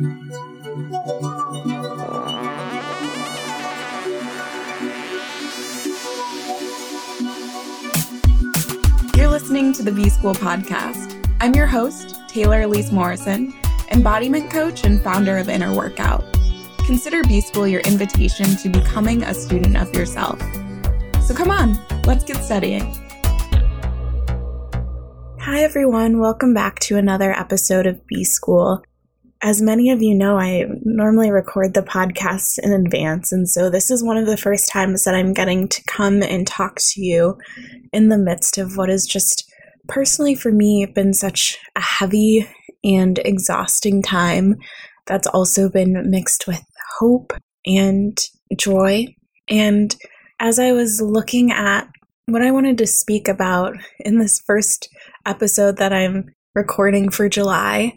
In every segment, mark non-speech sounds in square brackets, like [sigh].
You're listening to the B School podcast. I'm your host, Taylor Elyse Morrison, embodiment coach and founder of Inner Workout. Consider B School your invitation to becoming a student of yourself. So come on, let's get studying. Hi, everyone. Welcome back to another episode of B School. As many of you know, I normally record the podcast in advance, and so this is one of the first times that I'm getting to come and talk to you in the midst of what is just personally for me been such a heavy and exhausting time that's also been mixed with hope and joy. And as I was looking at what I wanted to speak about in this first episode that I'm recording for July,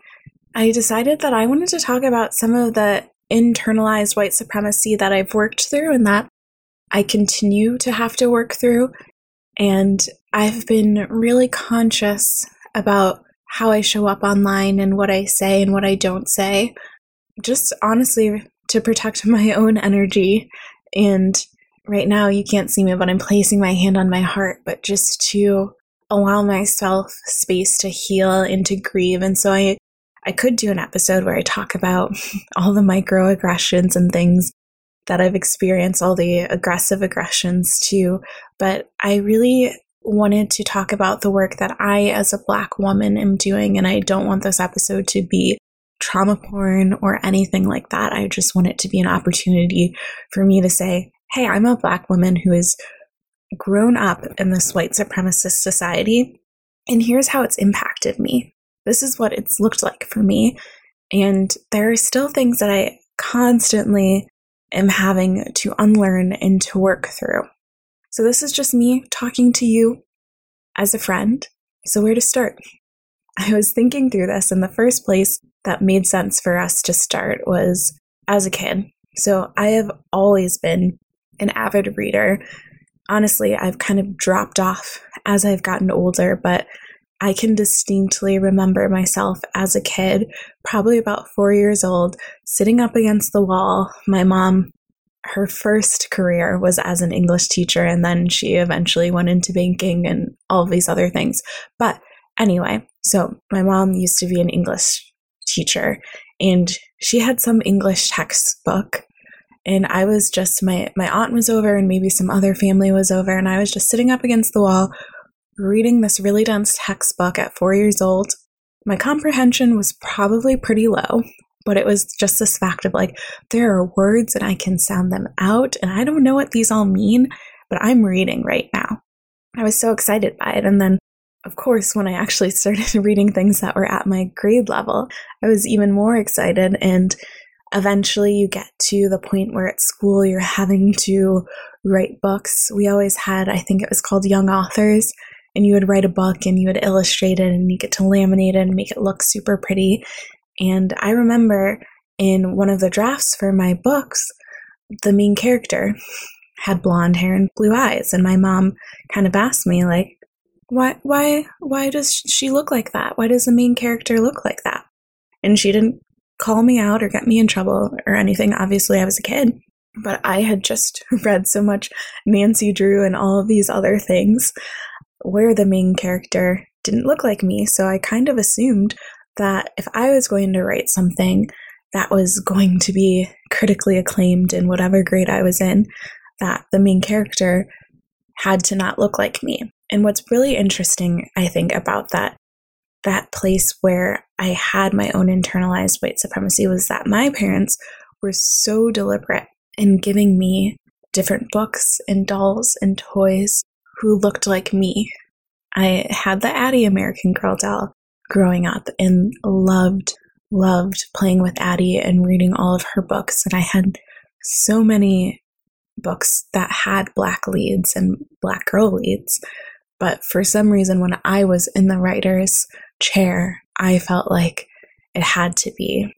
I decided that I wanted to talk about some of the internalized white supremacy that I've worked through and that I continue to have to work through. And I've been really conscious about how I show up online and what I say and what I don't say, just honestly to protect [laughs] my own energy. And right now, you can't see me, but I'm placing my hand on my heart, but just to allow myself space to heal and to grieve. And so I I could do an episode where I talk about [laughs] all the microaggressions and things that I've experienced, all the aggressive aggressions too. But I really wanted to talk about the work that I, as a Black woman, am doing. And I don't want this episode to be trauma porn or anything like that. I just want it to be an opportunity for me to say, hey, I'm a Black woman who has grown up in this white supremacist society. And here's how it's impacted me. This is what it's looked like for me. And there are still things that I constantly am having to unlearn and to work through. So, this is just me talking to you as a friend. So, where to start? [laughs] I was thinking through this, and the first place that made sense for us to start was as a kid. So, I have always been an avid reader. Honestly, I've kind of dropped off as I've gotten older, but I can distinctly remember myself as a kid, probably about four years old, sitting up against the wall. My mom, her first career was as an English teacher, and then she eventually went into banking and all these other things. But anyway, so my mom used to be an English teacher, and she had some English textbook. And I was just my my aunt was over and maybe some other family was over and I was just sitting up against the wall reading this really dense textbook at four years old, my comprehension was probably pretty low, but it was just this fact of like, there are words and I can sound them out, and I don't know what these all mean, but I'm reading right now. I was so excited by it. And then, of course, when I actually started [laughs] reading things that were at my grade level, I was even more excited. And eventually, you get to the point where at school you're having to write books. We always had, I think it was called Young Authors and you would write a book and you would illustrate it and you get to laminate it and make it look super pretty. And I remember in one of the drafts for my books, the main character had blonde hair and blue eyes, and my mom kind of asked me like, "Why, why, why does she look like that? Why does the main character look like that?" And she didn't call me out or get me in trouble or anything. Obviously, I was a kid, but I had just [laughs] read so much Nancy Drew and all of these other things where the main character didn't look like me. So I kind of assumed that if I was going to write something that was going to be critically acclaimed in whatever grade I was in, that the main character had to not look like me. And what's really interesting, I think, about that that place where I had my own internalized white supremacy was that my parents were so deliberate in giving me different books and dolls and toys who looked like me. I had the Addy American Girl doll growing up and loved, loved playing with Addy and reading all of her books. And I had so many books that had black leads and black girl leads. But for some reason, when I was in the writer's chair, I felt like it had to be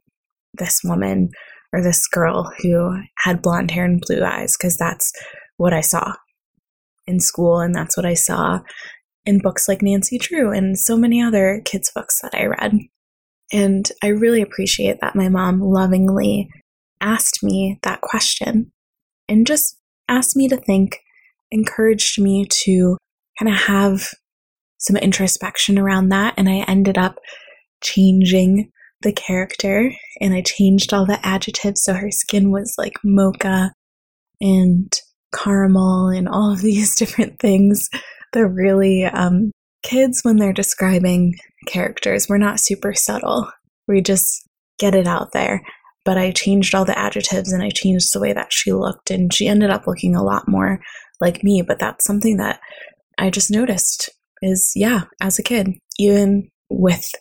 this woman or this girl who had blonde hair and blue eyes because that's what I saw in school, and that's what I saw in books like Nancy Drew and so many other kids' books that I read. And I really appreciate that my mom lovingly asked me that question and just asked me to think, encouraged me to kind of have some introspection around that. And I ended up changing the character and I changed all the adjectives. So her skin was like mocha and caramel and all of these [laughs] different things. They're really, um, kids, when they're describing characters, we're not super subtle. We just get it out there. But I changed all the adjectives and I changed the way that she looked, and she ended up looking a lot more like me. But that's something that I just noticed is yeah, as a kid, even with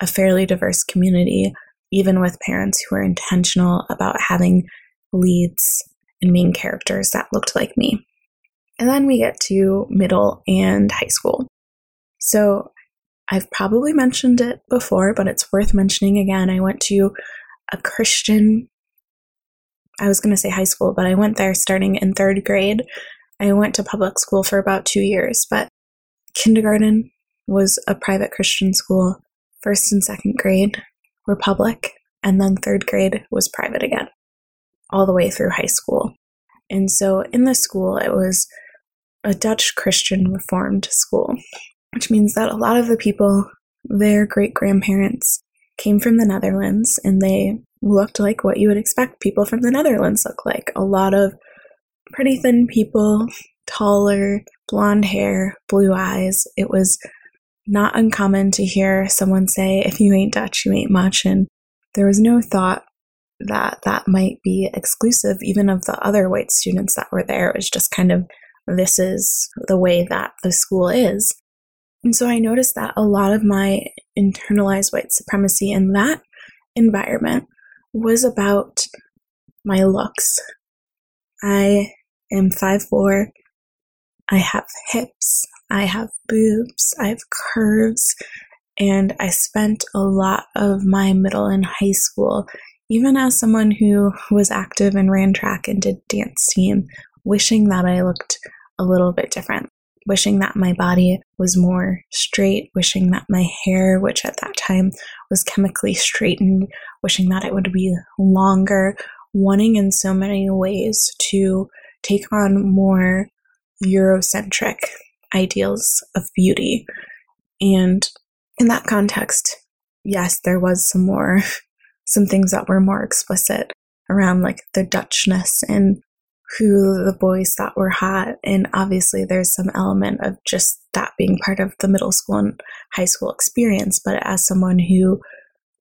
a fairly diverse community, even with parents who are intentional about having leads and main characters that looked like me. And then we get to middle and high school. So I've probably mentioned it before, but it's worth mentioning again. I went to a Christian, I was going to say high school, but I went there starting in third grade. I went to public school for about two years, but kindergarten was a private Christian school. First and second grade were public, and then third grade was private again, all the way through high school. And so in the school, it was a Dutch Christian Reformed school, which means that a lot of the people, their great grandparents, came from the Netherlands and they looked like what you would expect people from the Netherlands look like. A lot of pretty thin people, taller, blonde hair, blue eyes. It was not uncommon to hear someone say, if you ain't Dutch, you ain't much. And there was no thought that that might be exclusive even of the other white students that were there. It was just kind of, this is the way that the school is. And so I noticed that a lot of my internalized white supremacy in that environment was about my looks. I am 5'4. I have hips. I have boobs. I have curves. And I spent a lot of my middle and high school, even as someone who was active and ran track and did dance team, wishing that I looked a little bit different wishing that my body was more straight, wishing that my hair, which at that time was chemically straightened, wishing that it would be longer, wanting in so many ways to take on more Eurocentric ideals of beauty. And in that context, yes, there was some more, some things that were more explicit around like the Dutchness and who the boys thought were hot. And obviously, there's some element of just that being part of the middle school and high school experience. But as someone who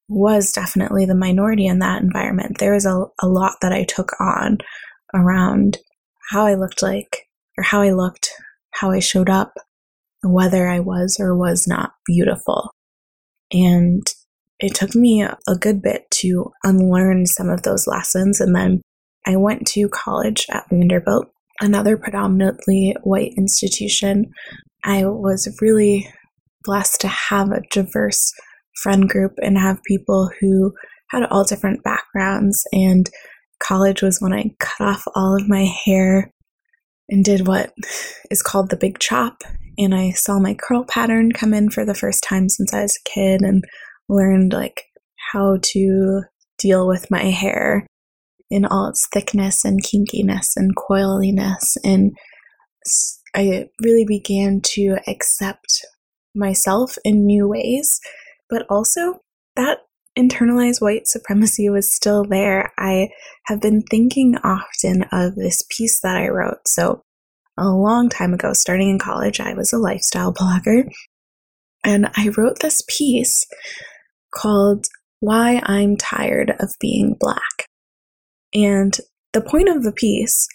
was definitely the minority in that environment, there was a, a lot that I took on around how I looked like, or how I looked, how I showed up, whether I was or was not beautiful. And it took me a good bit to unlearn some of those lessons and then I went to college at Vanderbilt, another predominantly white institution. I was really blessed to have a diverse friend group and have people who had all different backgrounds. And college was when I cut off all of my hair and did what is called the big chop. And I saw my curl pattern come in for the first time since I was a kid and learned like how to deal with my hair in all its thickness and kinkiness and coiliness. And I really began to accept myself in new ways, but also that internalized white supremacy was still there. I have been thinking often of this piece that I wrote. So, a long time ago, starting in college, I was a lifestyle [laughs] blogger. And I wrote this piece called Why I'm Tired of Being Black. And the point of the piece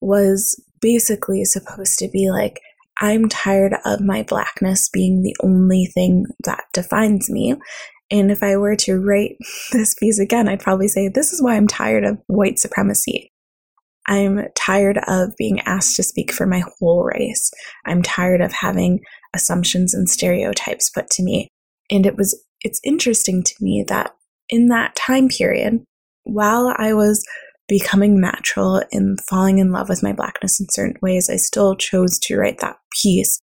was basically supposed to be like, I'm tired of my blackness being the only thing that defines me. And if I were to write [laughs] this piece again, I'd probably say, This is why I'm tired of white supremacy. I'm tired of being asked to speak for my whole race. I'm tired of having assumptions and stereotypes put to me. And it was, it's interesting to me that in that time period, while I was becoming natural and falling in love with my blackness in certain ways, I still chose to write that piece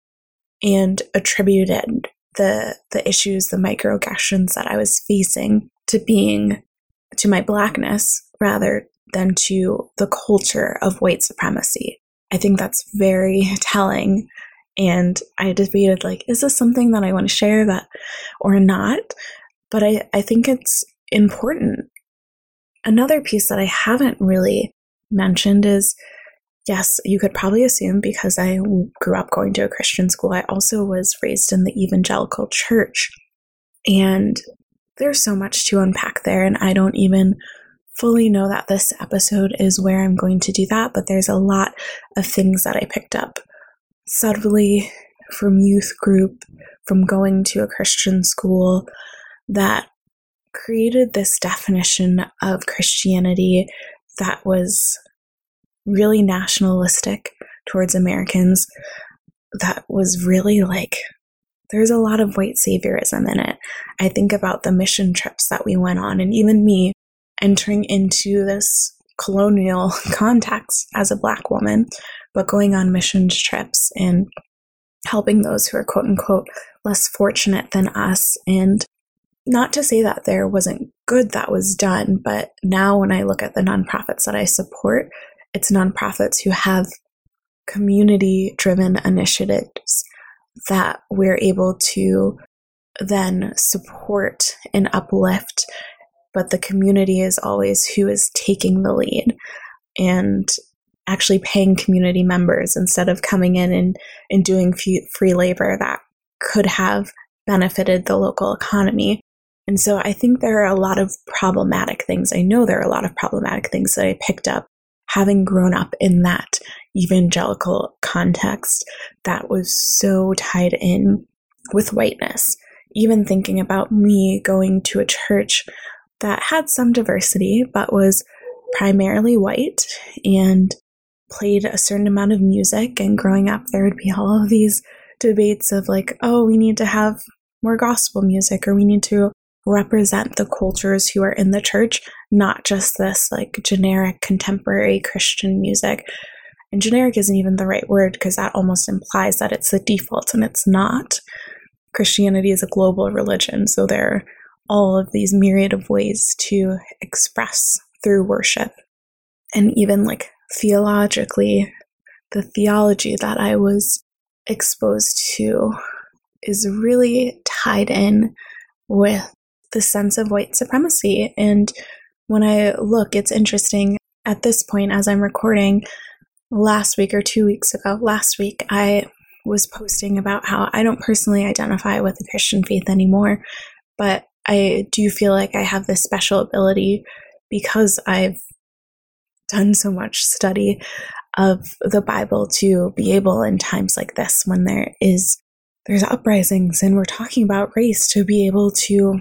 and attributed the the issues, the microaggressions that I was facing to being to my blackness rather than to the culture of white supremacy. I think that's very [laughs] telling. And I debated like, is this something that I want to share that or not? But I, I think it's important. Another piece that I haven't really mentioned is yes, you could probably assume because I grew up going to a Christian school, I also was raised in the evangelical church. And there's so much to unpack there, and I don't even fully know that this episode is where I'm going to do that, but there's a lot of things that I picked up subtly from youth group, from going to a Christian school that created this definition of Christianity that was really nationalistic towards Americans, that was really like there's a lot of white saviorism in it. I think about the mission trips that we went on, and even me entering into this colonial [laughs] context as a black woman, but going on mission trips and helping those who are quote unquote less fortunate than us. And not to say that there wasn't good that was done, but now when I look at the nonprofits that I support, it's nonprofits who have community driven initiatives that we're able to then support and uplift, but the community is always who is taking the lead and actually paying community members instead of coming in and, and doing free labor that could have benefited the local economy. And so I think there are a lot of problematic things. I know there are a lot of problematic things that I picked up having grown up in that evangelical context that was so tied in with whiteness. Even thinking about me going to a church that had some diversity but was primarily white and played a certain amount of music. And growing up, there would be all of these debates of like, oh, we need to have more gospel music or we need to represent the cultures who are in the church, not just this like generic contemporary Christian music. And generic isn't even the right word because that almost implies that it's the default, and it's not. Christianity is a global religion, so there are all of these myriad of ways to express through worship. And even like theologically, the theology that I was exposed to is really tied in with the sense of white supremacy. And when I look, it's interesting at this point as I'm recording last week or two weeks ago, last week, I was posting about how I don't personally identify with the Christian faith anymore, but I do feel like I have this special ability because I've done so much study of the Bible to be able in times like this when there is there's uprisings and we're talking about race to be able to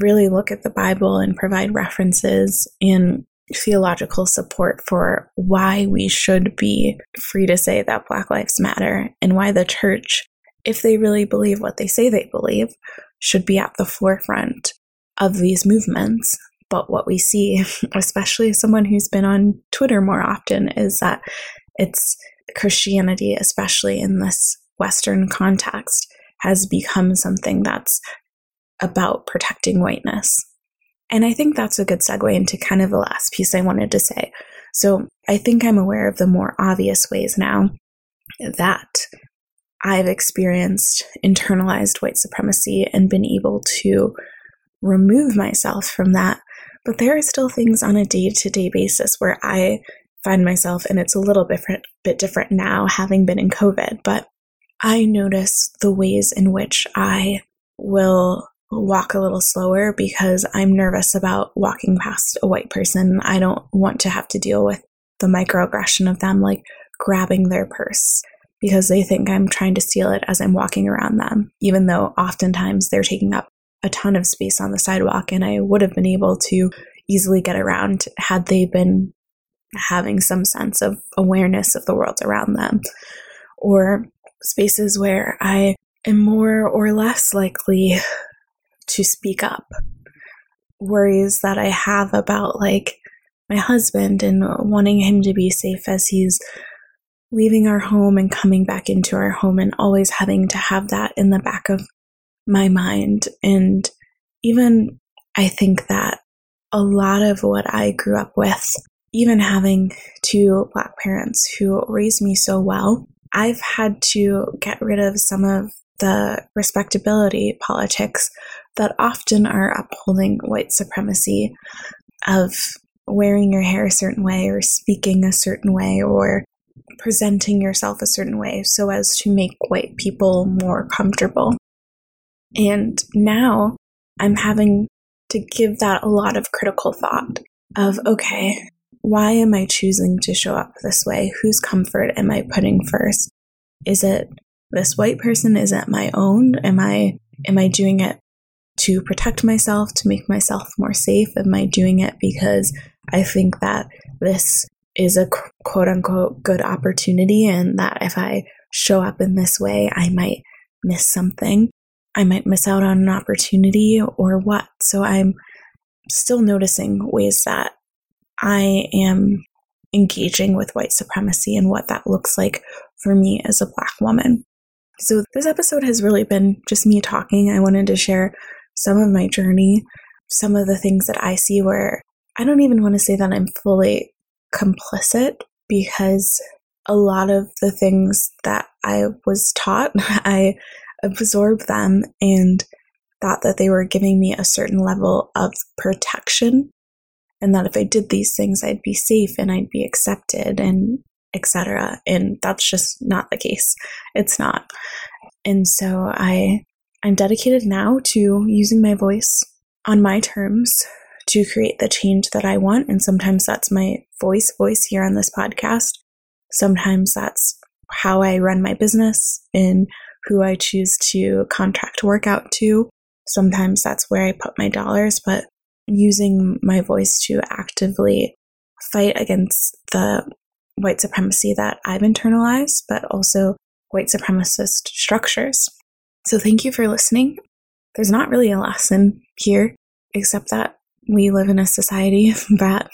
really look at the Bible and provide references and theological support for why we should be free to say that Black Lives Matter and why the church, if they really believe what they say they believe, should be at the forefront of these movements. But what we see, [laughs] especially someone who's been on Twitter more often, is that it's Christianity, especially in this Western context has become something that's about protecting whiteness. And I think that's a good segue into kind of the last piece I wanted to say. So I think I'm aware of the more obvious ways now that I've experienced internalized white supremacy and been able to remove myself from that. But there are still things on a day to day basis where I find myself, and it's a little different, bit different now having been in COVID, but I notice the ways in which I will walk a little slower because I'm nervous about walking past a white person. I don't want to have to deal with the microaggression of them like grabbing their purse because they think I'm trying to steal it as I'm walking around them, even though oftentimes they're taking up a ton of space on the sidewalk and I would have been able to easily get around had they been having some sense of awareness of the world around them. Or spaces where I am more or less likely to speak up. Worries that I have about, like, my husband and wanting him to be safe as he's leaving our home and coming back into our home, and always having to have that in the back of my mind. And even I think that a lot of what I grew up with, even having two Black parents who raised me so well, I've had to get rid of some of the respectability politics that often are upholding white supremacy of wearing your hair a certain way or speaking a certain way or presenting yourself a certain way so as to make white people more comfortable. And now I'm having to give that a lot of critical thought of, okay, why am I choosing to show up this way? Whose comfort am I putting first? Is it this white person? Is it my own? Am I, am I doing it to protect myself, to make myself more safe? Am I doing it because I think that this is a quote unquote good opportunity and that if I show up in this way, I might miss something. I might miss out on an opportunity or what. So I'm still noticing ways that I am engaging with white supremacy and what that looks like for me as a Black woman. So this episode has really been just me talking. I wanted to share some of my journey, some of the things that I see where I don't even want to say that I'm fully complicit because a lot of the things that I was taught, [laughs] I absorbed them and thought that they were giving me a certain level of protection and that if I did these things I'd be safe and I'd be accepted and etc and that's just not the case it's not and so I I'm dedicated now to using my voice on my terms to create the change that I want. And sometimes that's my voice voice here on this podcast. Sometimes that's how I run my business and who I choose to contract work out to. Sometimes that's where I put my dollars, but using my voice to actively fight against the white supremacy that I've internalized, but also white supremacist structures. So thank you for listening. There's not really a lesson here, except that we live in a society [laughs] that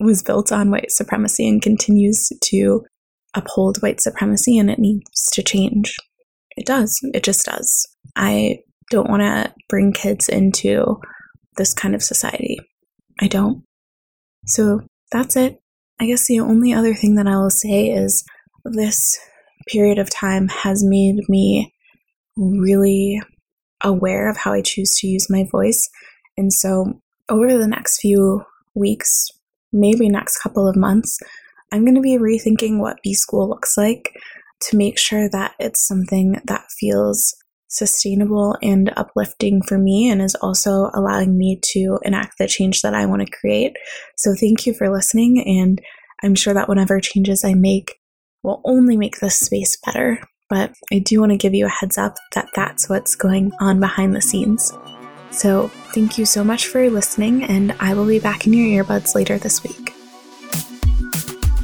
was built on white supremacy and continues to uphold white supremacy, and it needs to change. It does. It just does. I don't want to bring kids into this kind of society. I don't. So that's it. I guess the only other thing that I will say is this period of time has made me really aware of how I choose to use my voice. And so over the next few weeks, maybe next couple of months, I'm going to be rethinking what B School looks like to make sure that it's something that feels sustainable and uplifting for me and is also allowing me to enact the change that I want to create. So, thank you for listening. And I'm sure that whatever changes I make will only make this space better. But I do want to give you a heads up that that's what's going on behind the scenes. So, thank you so much for listening, and I will be back in your earbuds later this week.